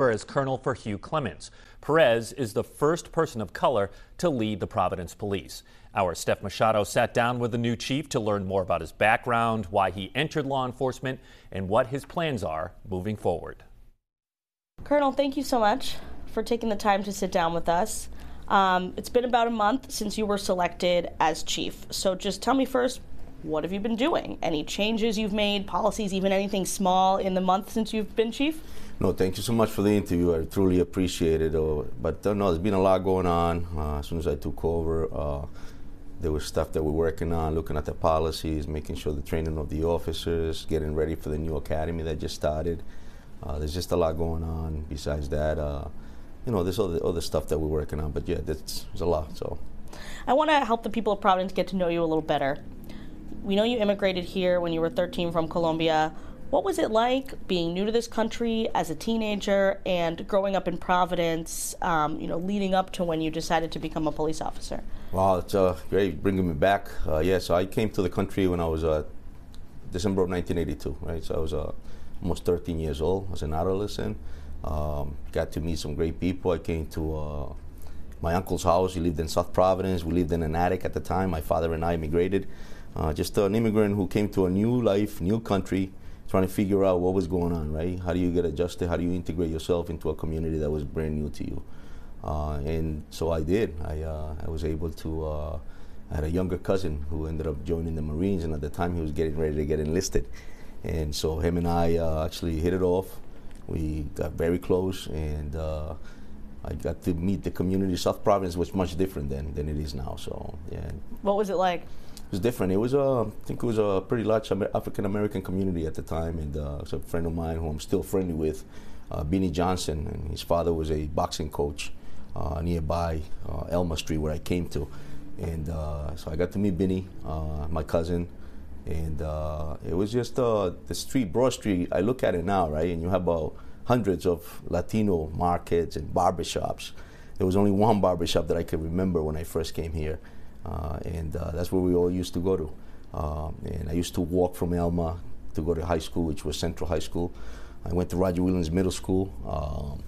as Colonel for Hugh Clements. Perez is the first person of color to lead the Providence Police. Our Steph Machado sat down with the new chief to learn more about his background, why he entered law enforcement, and what his plans are moving forward. Colonel, thank you so much for taking the time to sit down with us. Um, it's been about a month since you were selected as chief. So just tell me first, what have you been doing? Any changes you've made, policies, even anything small in the month since you've been chief? No, thank you so much for the interview. I truly appreciate it. Uh, but uh, no, there's been a lot going on. Uh, as soon as I took over, uh, there was stuff that we're working on, looking at the policies, making sure the training of the officers, getting ready for the new academy that just started. Uh, there's just a lot going on. Besides that, uh, you know, there's other other stuff that we're working on. But yeah, there's, there's a lot. So, I want to help the people of Providence get to know you a little better. We know you immigrated here when you were 13 from Colombia. What was it like being new to this country as a teenager and growing up in Providence, um, you know, leading up to when you decided to become a police officer? Wow, it's uh, great bringing me back. Uh, yeah, so I came to the country when I was uh, December of 1982, right? So I was uh, almost 13 years old. as an adolescent. Um, got to meet some great people. I came to uh, my uncle's house. He lived in South Providence. We lived in an attic at the time. My father and I immigrated. Uh, just an immigrant who came to a new life, new country, trying to figure out what was going on, right? How do you get adjusted? How do you integrate yourself into a community that was brand new to you? Uh, and so I did. I, uh, I was able to. Uh, I had a younger cousin who ended up joining the Marines, and at the time he was getting ready to get enlisted. And so him and I uh, actually hit it off. We got very close, and uh, I got to meet the community. South Providence was much different than, than it is now. So yeah. What was it like? It was different. It was a, uh, think it was a pretty large African American community at the time, and uh, a friend of mine who I'm still friendly with, uh, Beanie Johnson, and his father was a boxing coach uh, nearby uh, Elma Street where I came to, and uh, so I got to meet Beanie, my cousin, and it was just the street, Broad Street. I look at it now, right, and you have about hundreds of Latino markets and barbershops. There was only one barbershop that I could remember when I first came here and uh, that's where we all used to go to. Um, and I used to walk from Elma to go to high school, which was Central High School. I went to Roger Williams Middle School, um,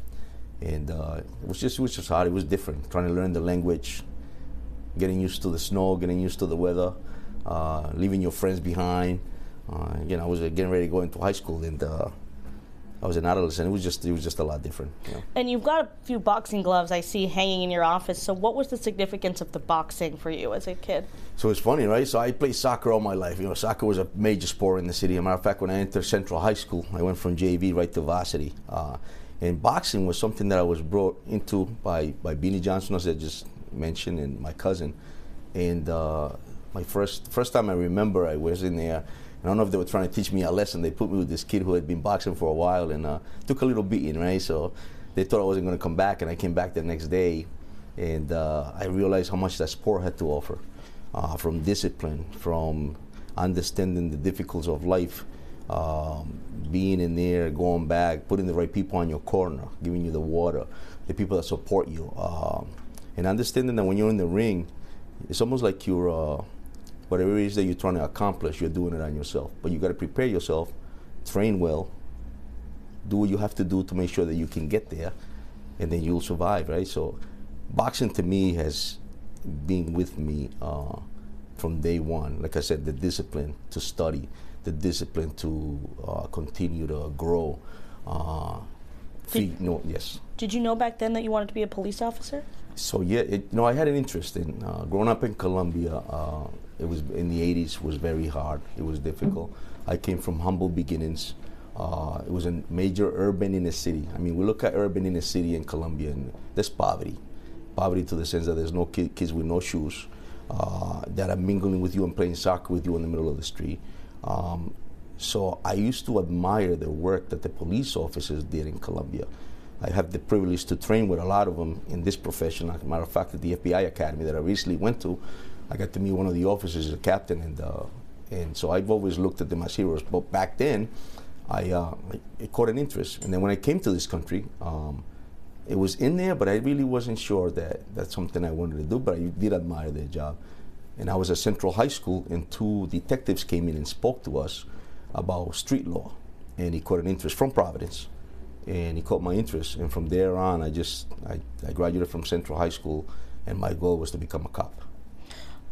and uh, it was just it was just hard. It was different, trying to learn the language, getting used to the snow, getting used to the weather, uh, leaving your friends behind. Uh, again, I was getting ready to go into high school, and uh, I was an adolescent. It was just it was just a lot different. You know? And you've got a few boxing gloves I see hanging in your office. So what was the significance of the boxing for you as a kid? So it's funny, right? So I played soccer all my life. You know, soccer was a major sport in the city. As a matter of fact, when I entered Central High School, I went from JV right to varsity. Uh, and boxing was something that I was brought into by by Beanie Johnson, as I just mentioned, and my cousin. And uh, my first first time I remember, I was in there I don't know if they were trying to teach me a lesson. They put me with this kid who had been boxing for a while and uh, took a little beating, right? So they thought I wasn't going to come back, and I came back the next day, and uh, I realized how much that sport had to offer, uh, from discipline, from understanding the difficulties of life, um, being in there, going back, putting the right people on your corner, giving you the water, the people that support you, um, and understanding that when you're in the ring, it's almost like you're uh, whatever it is that you're trying to accomplish, you're doing it on yourself. But you got to prepare yourself, train well, do what you have to do to make sure that you can get there, and then you'll survive, right? So, boxing to me has been with me uh, from day one. Like I said, the discipline to study, the discipline to uh, continue to grow. Uh, did, no, yes. Did you know back then that you wanted to be a police officer? So yeah, it, you know, I had an interest in uh, growing up in Colombia. Uh, it was in the 80s was very hard. It was difficult. I came from humble beginnings. Uh, it was a major urban in the city. I mean, we look at urban in the city in Colombia, and there's poverty. Poverty to the sense that there's no kid, kids with no shoes uh, that are mingling with you and playing soccer with you in the middle of the street. Um, so I used to admire the work that the police officers did in Colombia. I have the privilege to train with a lot of them in this profession. As a matter of fact, at the FBI Academy that I recently went to, I got to meet one of the officers, a captain, and uh, and so I've always looked at them as heroes. But back then, I, uh, it caught an interest. And then when I came to this country, um, it was in there, but I really wasn't sure that that's something I wanted to do. But I did admire their job. And I was at Central High School, and two detectives came in and spoke to us about street law, and he caught an interest from Providence. and he caught my interest. And from there on, I just I, I graduated from Central High School, and my goal was to become a cop.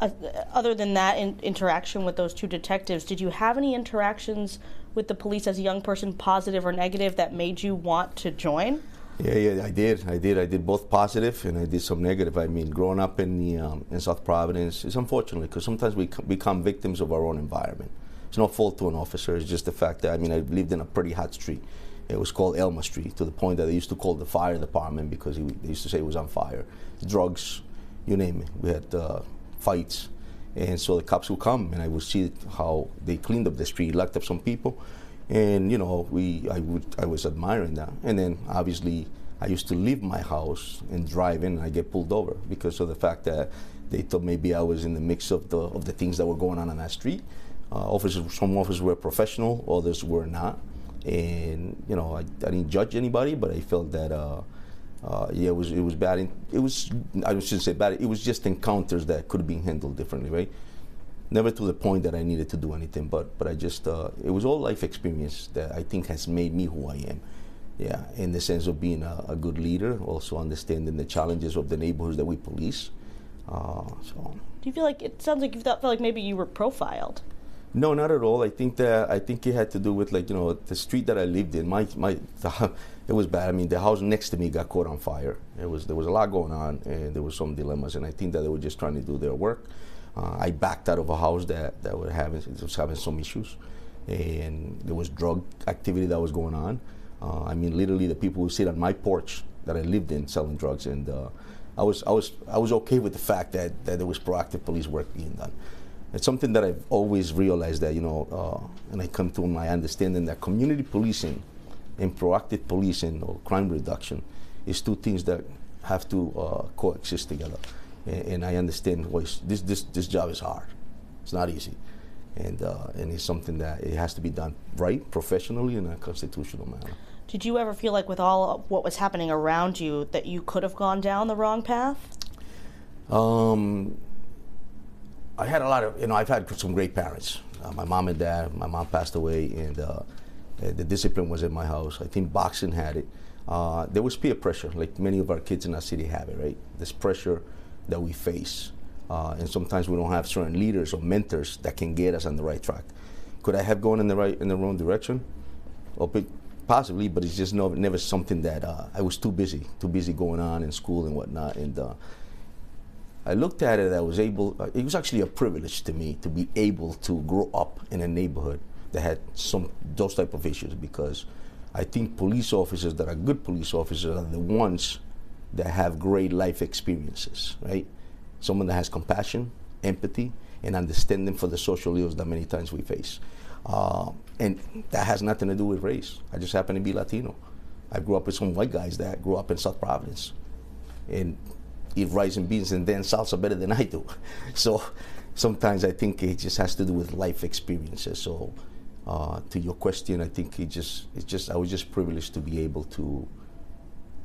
Uh, other than that in, interaction with those two detectives, did you have any interactions with the police as a young person, positive or negative, that made you want to join? Yeah, yeah, I did. I did. I did both positive and I did some negative. I mean, growing up in the um, in South Providence is unfortunate because sometimes we become victims of our own environment. It's no fault to an officer. It's just the fact that I mean, I lived in a pretty hot street. It was called Elma Street to the point that they used to call the fire department because he, they used to say it was on fire. Drugs, you name it. We had uh, fights, and so the cops would come and I would see how they cleaned up the street, locked up some people and you know we I would I was admiring that. And then obviously I used to leave my house and drive in. and I get pulled over because of the fact that they thought maybe I was in the mix of the of the things that were going on on that street. Uh, officers, some officers were professional, others were not. And you know I, I didn't judge anybody, but I felt that. Uh, uh, yeah, it was it was bad. It was I shouldn't say bad. It was just encounters that could have been handled differently, right? never to the point that I needed to do anything, but but I just uh, it was all life experience that I think has made me who I am. Yeah, in the sense of being a, a good leader, also understanding the challenges of the neighborhoods that we police. Uh, so. Do you feel like it sounds like you felt like maybe you were profiled? No, not at all. I think that I think it had to do with like you know the street that I lived in. My my the, it was bad. I mean, the house next to me got caught on fire. It was there was a lot going on, and there was some dilemmas. And I think that they were just trying to do their work. Uh, I backed out of a house that, that was having, was having some issues, and there was drug activity that was going on. Uh, I mean, literally, the people who sit on my porch that I lived in selling drugs, and uh, I was I was I was okay with the fact that, that there was proactive police work being done. It's something that I've always realized that you know, uh, and I come to my understanding that community policing and proactive policing or crime reduction is two things that have to uh, coexist together and, and I understand why this this this job is hard. It's not easy, and uh, and it's something that it has to be done right, professionally, in a constitutional manner. Did you ever feel like, with all what was happening around you, that you could have gone down the wrong path? Um, I had a lot of, you know, I've had some great parents. Uh, my mom and dad. My mom passed away, and uh, the discipline was in my house. I think boxing had it. Uh, there was peer pressure, like many of our kids in our city have it, right? This pressure that we face. Uh, and sometimes we don't have certain leaders or mentors that can get us on the right track. Could I have gone in the right in the wrong direction? Possibly, but it's just no, never something that uh, I was too busy, too busy going on in school and whatnot. And uh, I looked at it. I was able. Uh, it was actually a privilege to me to be able to grow up in a neighborhood that had some those type of issues because I think police officers that are good police officers are the ones that have great life experiences, right? Someone that has compassion, empathy, and understanding for the social ills that many times we face. Uh, and that has nothing to do with race. I just happen to be Latino. I grew up with some white guys that grew up in South Providence and eat rice and beans and then salsa better than I do. So sometimes I think it just has to do with life experiences. So uh, to your question, I think it just it's just I was just privileged to be able to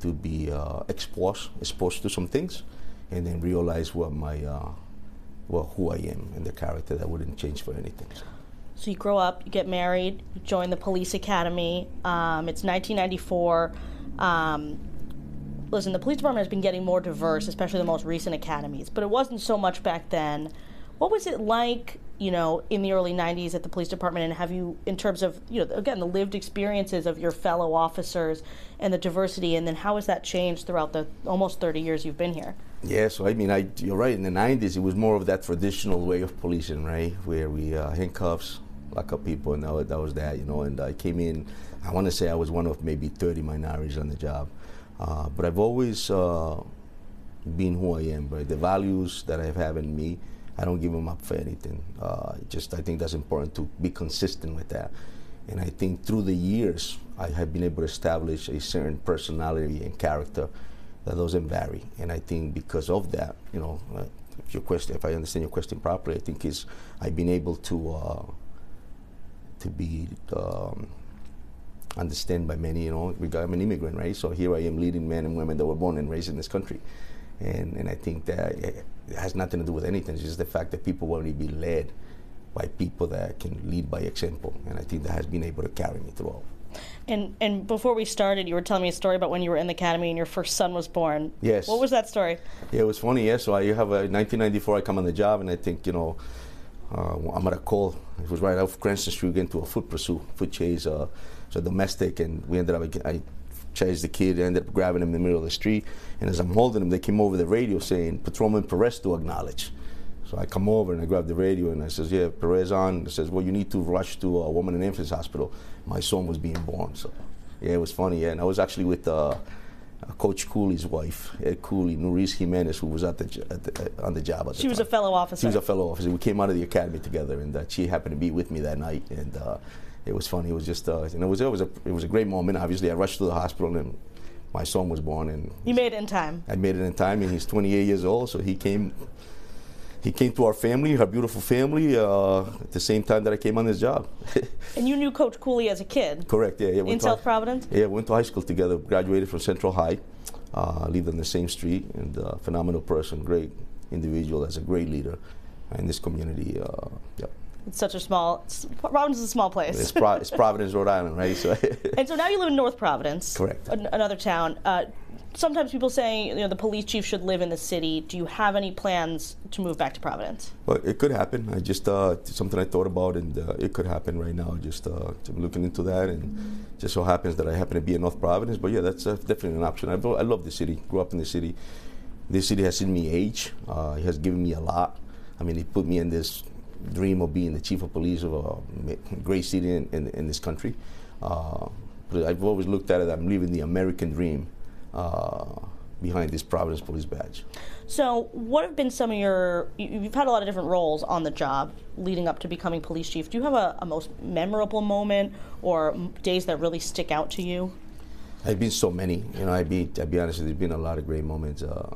to be uh, exposed exposed to some things, and then realize what my uh, well who I am and the character that wouldn't change for anything. So you grow up, you get married, you join the police academy. Um, it's 1994. Um, listen, the police department has been getting more diverse, especially the most recent academies, but it wasn't so much back then. What was it like you know, in the early 90s at the police department and have you, in terms of, you know, again, the lived experiences of your fellow officers and the diversity, and then how has that changed throughout the almost 30 years you've been here? Yeah, so I mean, I, you're right. In the 90s, it was more of that traditional way of policing, right? Where we uh, handcuffs, lock up people, and that, that was that, you know. And I came in, I want to say I was one of maybe 30 minorities on the job. Uh, but I've always uh, been who I am, right? The values that I have in me I don't give them up for anything. Uh, just I think that's important to be consistent with that. And I think through the years, I have been able to establish a certain personality and character that doesn't vary. And I think because of that, you know, if your question, if I understand your question properly, I think is I've been able to uh, to be um, understand by many. You know, I'm an immigrant, right? So here I am leading men and women that were born and raised in this country. And, and I think that it has nothing to do with anything. It's just the fact that people want to be led by people that can lead by example. And I think that has been able to carry me throughout. And and before we started, you were telling me a story about when you were in the academy and your first son was born. Yes. What was that story? Yeah, it was funny. Yeah, so I have a 1994. I come on the job, and I think you know, uh, I'm at a call. It was right off Cranston Street. We get into a foot pursuit, foot chase, uh, so domestic, and we ended up. I chased the kid. Ended up grabbing him in the middle of the street, and as I'm holding him, they came over the radio saying, "Patrolman Perez to acknowledge." So I come over and I grab the radio and I says, "Yeah, Perez on." It says, "Well, you need to rush to a woman and infants hospital. My son was being born." So, yeah, it was funny. Yeah, and I was actually with uh, Coach Cooley's wife, Ed Cooley, Nuris Jimenez, who was at the, at the uh, on the job at She was time. a fellow officer. She was a fellow officer. We came out of the academy together, and uh, she happened to be with me that night. And uh, it was funny. It was just, uh, know, it was, it was a it was a great moment. Obviously, I rushed to the hospital, and my son was born, and you made it in time. I made it in time, and he's 28 years old, so he came. He came to our family, our beautiful family, uh, at the same time that I came on this job. And you knew Coach Cooley as a kid Correct. Yeah. yeah went in to South high- Providence. Yeah, went to high school together. Graduated from Central High. Uh, lived on the same street, and uh, phenomenal person, great individual, as a great leader in this community. Uh, yeah. It's such a small. Providence is a small place. It's, Pro- it's Providence, Rhode Island, right? So and so now you live in North Providence. Correct. An- another town. Uh, sometimes people say you know the police chief should live in the city. Do you have any plans to move back to Providence? But it could happen. I just uh, something I thought about, and uh, it could happen right now. Just uh, looking into that, and just so happens that I happen to be in North Providence. But yeah, that's uh, definitely an option. I, I love the city. Grew up in the city. This city has seen me age. Uh, it has given me a lot. I mean, it put me in this dream of being the chief of police of a great city in, in, in this country. Uh, but I've always looked at it. I'm living the American dream uh, behind this Providence Police badge. So, what have been some of your? you- You've had a lot of different roles on the job leading up to becoming police chief. Do you have a, a most memorable moment or days that really stick out to you? I've been so many. You know, I'd be I'd be honest. There's been a lot of great moments. Uh,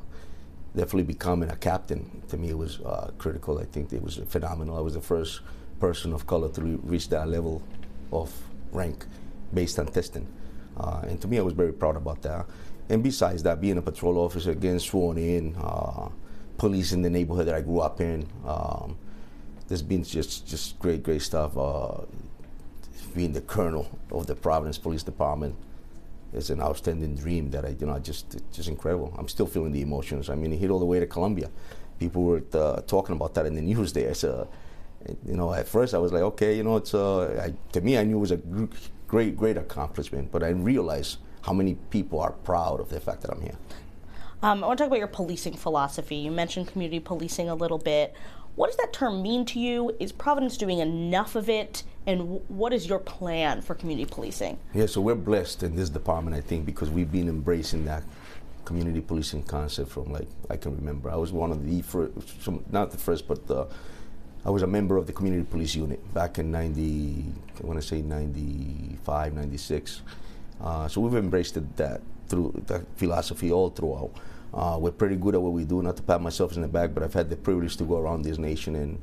definitely becoming a captain to me was uh, critical. I think it was phenomenal. I was the first person of color to re- reach that level of rank based on testing, uh, and to me, I was very proud about that. And besides that, being a patrol officer, getting sworn in, uh, police in the neighborhood that I grew up in. Um, there's been just just great great stuff. Uh, being the colonel of the Providence Police Department is an outstanding dream that I, you know, just it's just incredible. I'm still feeling the emotions. I mean, it hit all the way to Colombia. People were uh, talking about that in the news there. So, you know, at first I was like, okay, you know, it's uh, I, to me I knew it was a gr- great great accomplishment, but I realized how many people are proud of the fact that I'm here. Um, I want to talk about your policing philosophy. You mentioned community policing a little bit. What does that term mean to you? Is Providence doing enough of it? And what is your plan for community policing? Yeah, so we're blessed in this department, I think, because we've been embracing that community policing concept from like I can remember. I was one of the first, not the first, but the, I was a member of the community police unit back in 90, I want to say 95, 96. Uh, so we've embraced that through that philosophy all throughout. Uh, we're pretty good at what we do, not to pat myself in the back, but I've had the privilege to go around this nation and,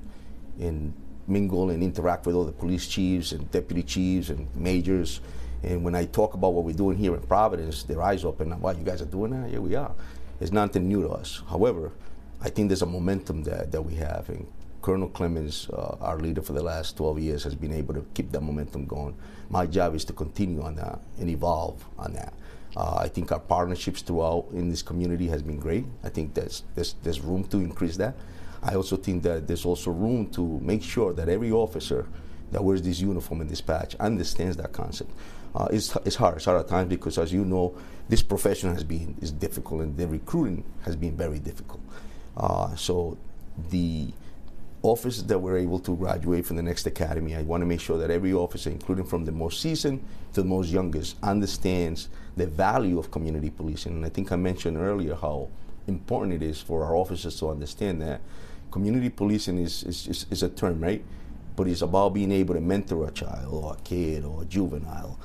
and mingle and interact with all the police chiefs and deputy chiefs and majors. And when I talk about what we're doing here in Providence, their eyes open. Wow, you guys are doing that? Yeah, we are. It's nothing new to us. However, I think there's a momentum that, that we have. And Colonel Clements, uh, our leader for the last 12 years, has been able to keep that momentum going. My job is to continue on that and evolve on that. Uh, I think our partnerships throughout in this community has been great. I think there's, there's, there's room to increase that. I also think that there's also room to make sure that every officer that wears this uniform and this patch understands that concept. Uh, it's, it's hard. It's hard at times because, as you know, this profession has been is difficult, and the recruiting has been very difficult. Uh, so, the officers that we're able to graduate from the next academy, I want to make sure that every officer, including from the most seasoned to the most youngest, understands the value of community policing. And I think I mentioned earlier how important it is for our officers to understand that community policing is, is, is, is a term, right? But it's about being able to mentor a child or a kid or a juvenile,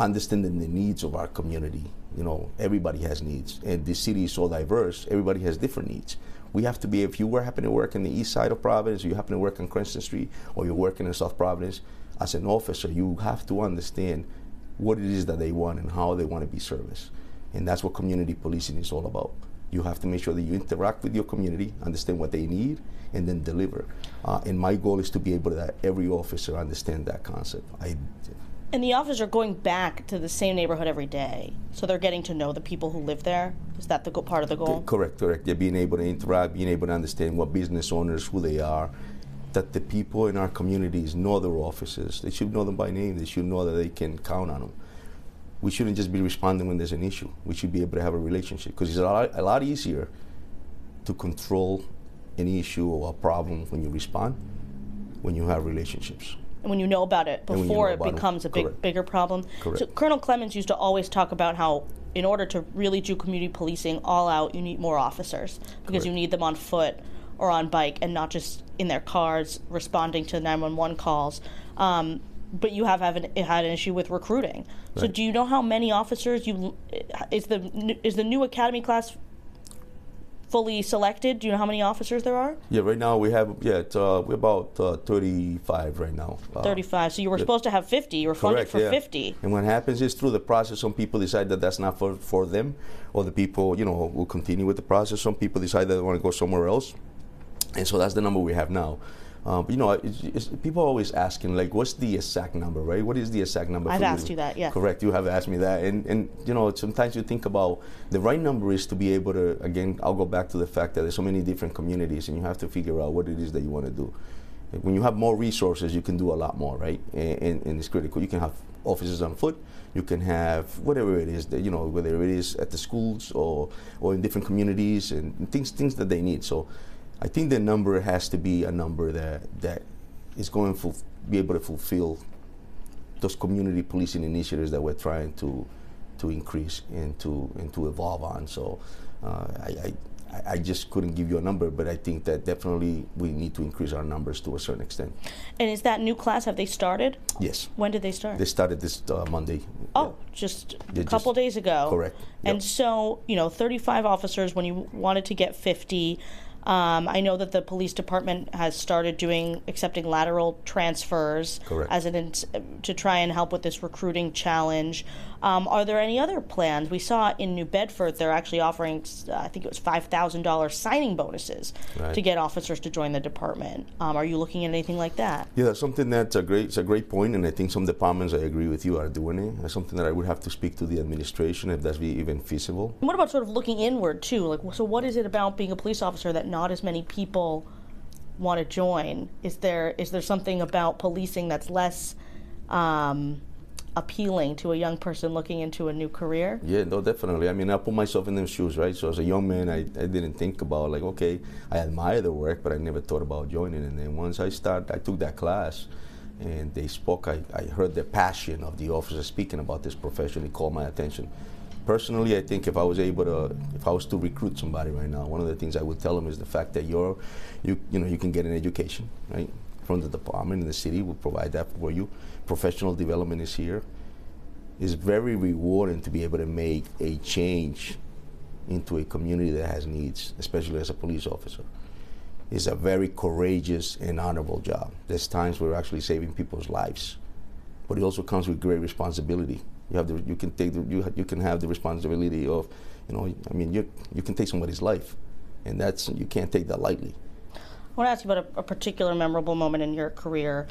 understanding the needs of our community. You know, everybody has needs, and the city is so diverse. Everybody has different needs. We have to be. If you were happen to work in the east side of Providence, you happen to work on Cranston Street, or you're working in South Providence, as an officer, you have to understand what it is that they want and how they want to be serviced. And that's what community policing is all about. You have to make sure that you interact with your community, understand what they need, and then deliver. Uh, and my goal is to be able to that every officer understand that concept. I, And the officers are going back to the same neighborhood every day, so they're getting to know the people who live there. Is that the go- part of the goal? Correct, correct. Yeah, being able to interact, being able to understand what business owners, who they are, that the people in our communities know their officers. They should know them by name. They should know that they can count on them. We shouldn't just be responding when there's an issue. We should be able to have a relationship because it's a lot, a lot easier to control an issue or a problem when you respond when you have relationships. And when you know about it when you before know it about it. becomes a big Correct. bigger problem. Correct. So Colonel Clements used to always talk about how in order to really do community policing all out, you need more officers because you need them on foot or on bike and not just in their cars responding to 911 calls. Um, but you have, have an, had an issue with recruiting. So Right. do you know how many officers you is the is the new academy class fully selected? Do you know how many officers there are? Yeah, right now we have yeah, it's, uh, we're about uh, 35 right now. Uh, 35. So you were yeah. supposed to have 50. You were funded Correct, for yeah. 50. And what happens is through the process, some people decide that that's not for, for them, or the people, you know, will continue with the process. Some people decide that they want to go somewhere else. And so that's the number we have now. Um, but you know, it's, it's, people are always asking, like, what's the exact number, right? What is the exact number? I've for asked you that, yes. Correct. You have asked me that, and and you know, sometimes you think about the right number is to be able to. Again, I'll go back to the fact that there's so many different communities, and you have to figure out what it is that you want to do. When you have more resources, you can do a lot more, right? And, and, and it's critical. You can have officers on foot. You can have whatever it is that you know, whether it is at the schools or or in different communities and things things that they need. So, I think the number has to be a number that that is going to be able to fulfill those community policing initiatives that we're trying to to increase and to and to evolve on. So uh, I, I I just couldn't give you a number, but I think that definitely we need to increase our numbers to a certain extent. And is that new class? Have they started? Yes, When did they start? they started this uh, Monday. oh, just a couple just- days ago. correct. And so, you know, 35 officers when you wanted to get 50. Um, I know that the police department has started doing accepting lateral transfers Correct. as an ins- to try and help with this recruiting challenge. Um, are there any other plans? We saw in New Bedford they're actually offering, uh, I think it was five thousand dollars signing bonuses Right. to get officers to join the department. Um, are you looking at anything like that? Yeah, that's something that's a great. It's a great point, and I think some departments, I agree with you, are doing it. That's something that I would have to speak to the administration if that's be even feasible. And what about sort of looking inward too? Like, so what is it about being a police officer that not as many people want to join? Is there is there something about policing that's less um, appealing to a young person looking into a new career? Yeah, no, definitely. I mean, I put myself in them shoes, right? So as a young man, I, I didn't think about like, okay, I admire the work, but I never thought about joining. And then once I start, I took that class, and they spoke. I, I heard the passion of the officer speaking about this profession. It called my attention. Personally, I think if I was able to, if I was to recruit somebody right now, one of the things I would tell them is the fact that you're, you, you know, you can get an education, right? From the department in the city, will provide that for you. Professional development is here it's very rewarding to be able to make a change into a community that has needs, especially as a police officer. It's a very courageous and honorable job. There's times we're actually saving people's lives, but it also comes with great responsibility. You have the, you can take the, you, ha- you can have the responsibility of, you know, I mean, you you can take somebody's life, and that's you can't take that lightly. I want to ask you about a, a particular memorable moment in your career.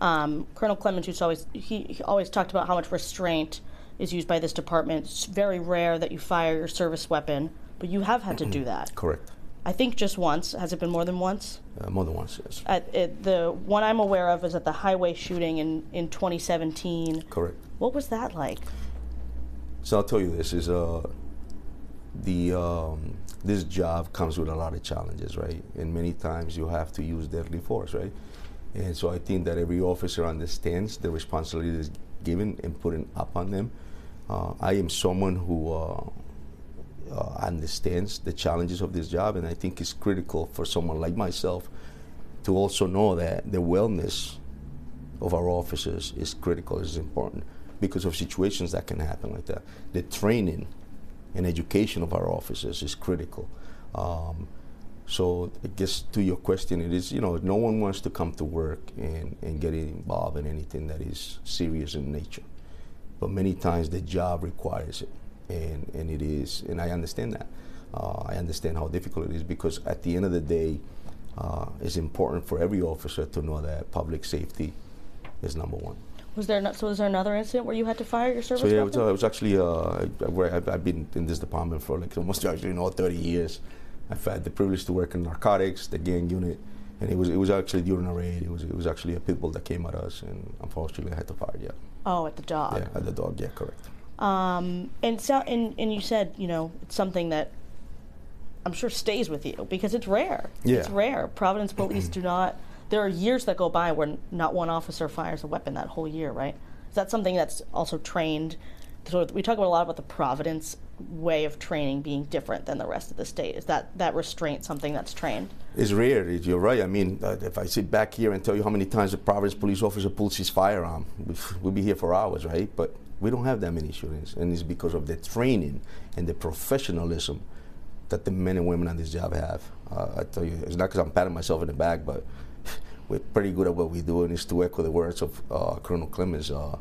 Um, Colonel Clements used to always he, he always talked about how much restraint is used by this department. It's very rare that you fire your service weapon, but you have had to do that. Correct. I think just once. Has it been more than once? Uh, more than once, yes. At, it, the one I'm aware of is at the highway shooting in, in 2017. Correct. What was that like? So I'll tell you this is uh, the um, this job comes with a lot of challenges, right? And many times you have to use deadly force, right? And so I think that every officer understands the responsibility that is given and put up on them. Uh, I am someone who uh, uh, understands the challenges of this job, and I think it's critical for someone like myself to also know that the wellness of our officers is critical, is important because of situations that can happen like that. The training and education of our officers is critical. Um, so I guess to your question, it is you know no one wants to come to work and, and get involved in anything that is serious in nature, but many times the job requires it, and and it is, and I understand that. Uh, I understand how difficult it is because at the end of the day, uh, it's important for every officer to know that public safety is number one. Was there not, so was there another incident where you had to fire your service So yeah, it weapon? was, uh, it was actually uh, I, I've, I've been in this department for like almost actually you know 30 years. I've had the privilege to work in narcotics, the gang unit, and it was it was actually during a raid. It was it was actually a pit bull that came at us, and unfortunately I had to fire. Yeah, oh, at the dog. yeah, at the dog. Yeah, correct. Um, and so, and, and you said, you know, it's something that I'm sure stays with you because it's rare. Yeah. It's rare. Providence police do not. There are years that go by where not one officer fires a weapon that whole year, right? Is that something that's also trained? So we talk about a lot about the Providence way of training being different than the rest of the state. Is that that restraint something that's trained? It's rare. You're right. I mean, uh, if I sit back here and tell you how many times a Providence police officer pulls his firearm, we'd be here for hours, right? But we don't have that many shootings, and it's because of the training and the professionalism that the men and women on this job have. Uh, I tell you, it's not because I'm patting myself in the back, but we're pretty good at what we do, and it's to echo the words of uh, Colonel Clements. Uh,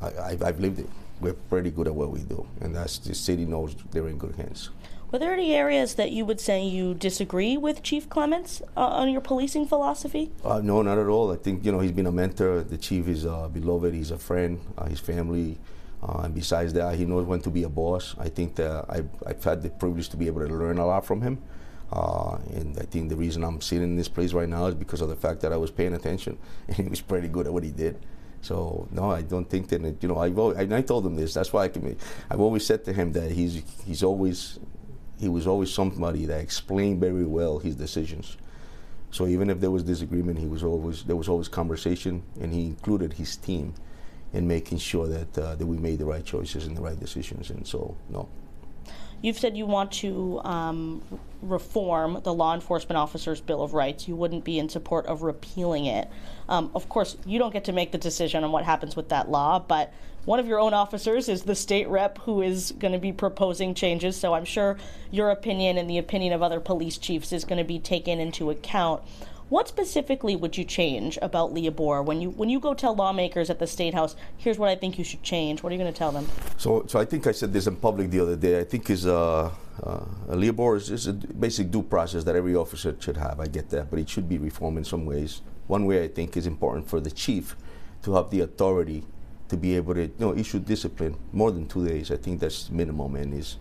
I, I've, I've lived it. We're pretty good at what we do, and that's the city knows they're in good hands. Were there any areas that you would say you disagree with Chief Clements uh, on your policing philosophy? Uh, no, not at all. I think you know he's been a mentor. The chief is uh, beloved. He's a friend. Uh, his family, uh, and besides that, he knows when to be a boss. I think that I've, I've had the privilege to be able to learn a lot from him. Uh, and I think the reason I'm sitting in this place right now is because of the fact that I was paying attention, and he was pretty good at what he did. So no, I don't think that you know. I've always, and I told him this. That's why I can. I've always said to him that he's he's always he was always somebody that explained very well his decisions. So even if there was disagreement, he was always there was always conversation, and he included his team in making sure that uh, that we made the right choices and the right decisions. And so, no, You've said you want to um, reform the Law Enforcement Officers Bill of Rights. You wouldn't be in support of repealing it. Um, of course, you don't get to make the decision on what happens with that law, but one of your own officers is the state rep who is going to be proposing changes. So I'm sure your opinion and the opinion of other police chiefs is going to be taken into account. What specifically would you change about Leobor when you when you go tell lawmakers at the state house, here's what I think you should change? What are you going to tell them? So, so I think I said this in public the other day. I think is uh, uh, a Leobor is, is a basic due process that every officer should have. I get that, but it should be reformed in some ways. One way I think is important for the chief to have the authority to be able to you know issue discipline more than two days. I think that's minimum, and is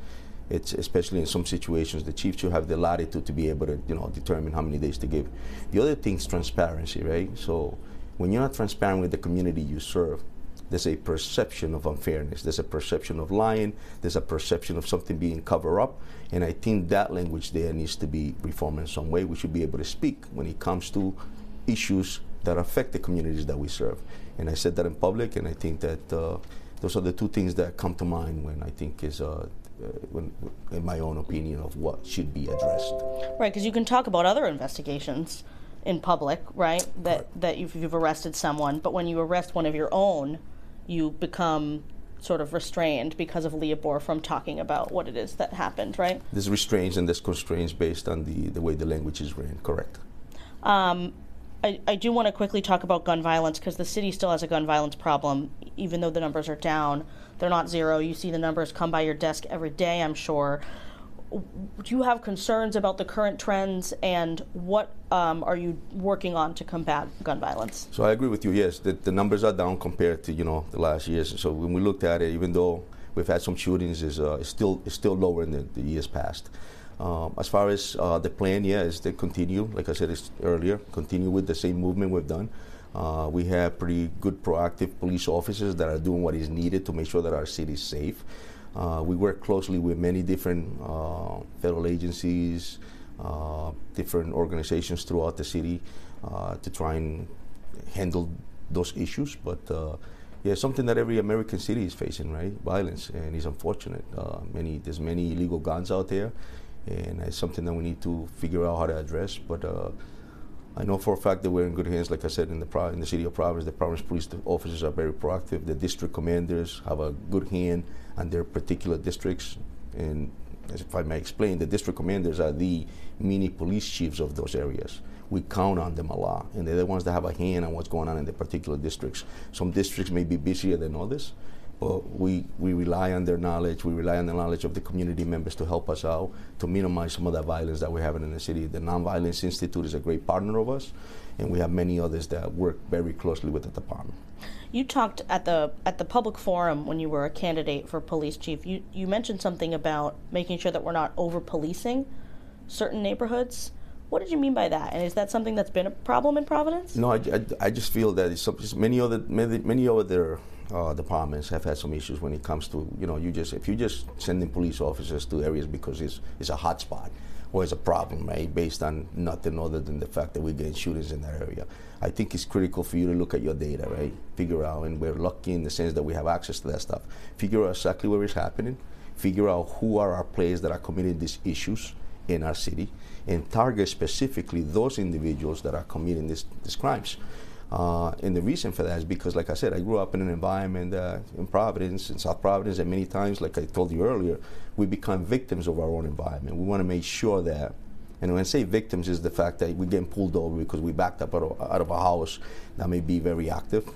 it's especially in some situations the chief should have the latitude to be able to you know determine how many days to give. The other thing is transparency, right? So when you're not transparent with the community you serve, there's a perception of unfairness. There's a perception of lying. There's a perception of something being covered up. And I think that language there needs to be reformed in some way. We should be able to speak when it comes to issues that affect the communities that we serve. And I said that in public, and I think that uh, those are the two things that come to mind when I think is, uh, when, in my own opinion, of what should be addressed. Right, because you can talk about other investigations in public, right? That that you've, you've arrested someone, but when you arrest one of your own, you become sort of restrained because of Leobor from talking about what it is that happened, right? There's restraints and there's constraints based on the, the way the language is written, correct? Um, I, I do want to quickly talk about gun violence because the city still has a gun violence problem, even though the numbers are down. They're not zero. You see the numbers come by your desk every day, I'm sure. Do you have concerns about the current trends, and what um, are you working on to combat gun violence? So I agree with you. Yes, the, the numbers are down compared to you know the last years. So when we looked at it, even though we've had some shootings, is uh, it's still it's still lower than the, the years past. Um, as far as uh, the plan, yeah, is to continue. Like I said earlier, continue with the same movement we've done. Uh, we have pretty good proactive police officers that are doing what is needed to make sure that our city is safe. Uh, we work closely with many different uh, federal agencies, uh, different organizations throughout the city uh, to try and handle those issues. But yeah, something that every American city is facing, right? Violence, and it's unfortunate. Many there's many illegal guns out there, and it's something that we need to figure out how to address. But I know for a fact that we're in good hands. Like I said, in the in the city of Providence, the Providence police officers are very proactive. The district commanders have a good hand on their particular districts, and as if I may explain, the district commanders are the mini police chiefs of those areas. We count on them a lot, and they're the ones that have a hand on what's going on in the particular districts. Some districts may be busier than others, we, we rely on their knowledge. We rely on the knowledge of the community members to help us out to minimize some of the violence that we're having in the city. The Nonviolence Institute is a great partner of us, and we have many others that work very closely with the department. You talked at the at the public forum when you were a candidate for police chief. You you mentioned something about making sure that we're not over policing certain neighborhoods. What did you mean by that? And is that something that's been a problem in Providence? No, I, I, I just feel that it's, some, many other many, many other uh, departments have had some issues when it comes to you know you just if you just sending police officers to areas because it's it's a hot spot or it's a problem, right? Based on nothing other than the fact that we're getting shootings in that area. I think it's critical for you to look at your data, right? Figure out, and we're lucky in the sense that we have access to that stuff. Figure out exactly where it's happening. Figure out who are our players that are committing these issues in our city, and target specifically those individuals that are committing these, these crimes. Uh, and the reason for that is because, like I said, I grew up in an environment uh, in Providence, in South Providence, and many times, like I told you earlier, we become victims of our own environment. We want to make sure that, and when I say victims, is the fact that we're getting pulled over because we backed up out of, out of a house that may be very active,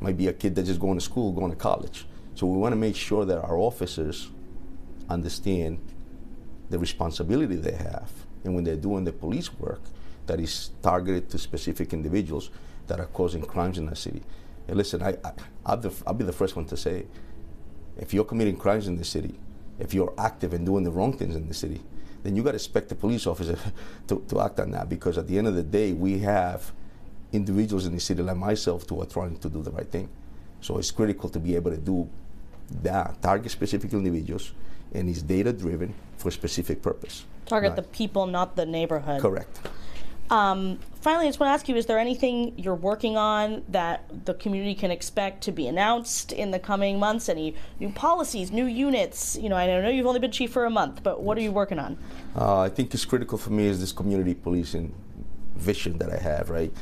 might be a kid that's just going to school, going to college. So we want to make sure that our officers understand the responsibility they have, and when they're doing the police work, that is targeted to specific individuals that are causing crimes in the city. And listen, I, I, will I'll be the first one to say, if you're committing crimes in the city, if you're active and doing the wrong things in the city, then you got to expect the police officer to, to act on that because at the end of the day, we have individuals in the city like myself who are trying to do the right thing. So it's critical to be able to do that, target specific individuals, and is data driven for a specific purpose. Target right. the people, not the neighborhood. Correct. Um, finally, I just want to ask you: Is there anything you're working on that the community can expect to be announced in the coming months? Any new policies, new units? You know, I know you've only been chief for a month, but what are you working on? Uh, I think it's critical for me is this community policing vision that I have, right?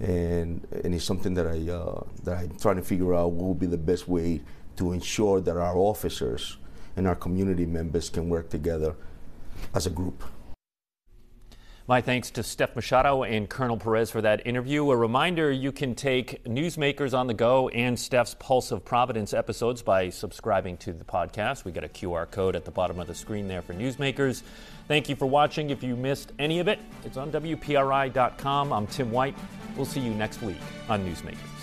And and it's something that I uh, that I'm trying to figure out what will be the best way to ensure that our officers and our community members can work together as a group. My thanks to Steph Machado and Colonel Perez for that interview. A reminder you can take Newsmakers on the Go and Steph's Pulse of Providence episodes by subscribing to the podcast. We got a QR code at the bottom of the screen there for Newsmakers. Thank you for watching. If you missed any of it, it's on WPRI.com. I'm Tim White. We'll see you next week on Newsmakers.